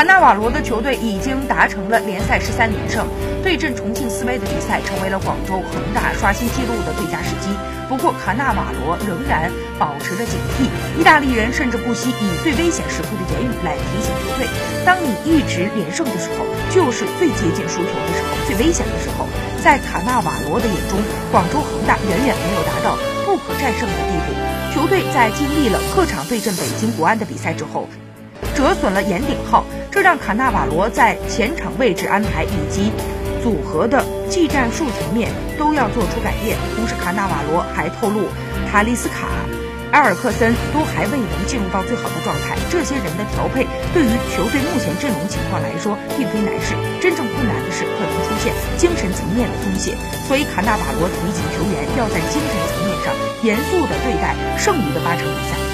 卡纳瓦罗的球队已经达成了联赛十三连胜，对阵重庆斯威的比赛成为了广州恒大刷新纪录的最佳时机。不过，卡纳瓦罗仍然保持着警惕。意大利人甚至不惜以最危险时刻的言语来提醒球队：当你一直连胜的时候，就是最接近输球的时候，最危险的时候。在卡纳瓦罗的眼中，广州恒大远远没有达到不可战胜的地步。球队在经历了客场对阵北京国安的比赛之后。折损了岩顶号，这让卡纳瓦罗在前场位置安排以及组合的技战术层面都要做出改变。同时，卡纳瓦罗还透露，塔利斯卡、埃尔克森都还未能进入到最好的状态。这些人的调配对于球队目前阵容情况来说并非难事，真正困难的是可能出现精神层面的松懈。所以，卡纳瓦罗提醒球员要在精神层面上严肃地对待剩余的八场比赛。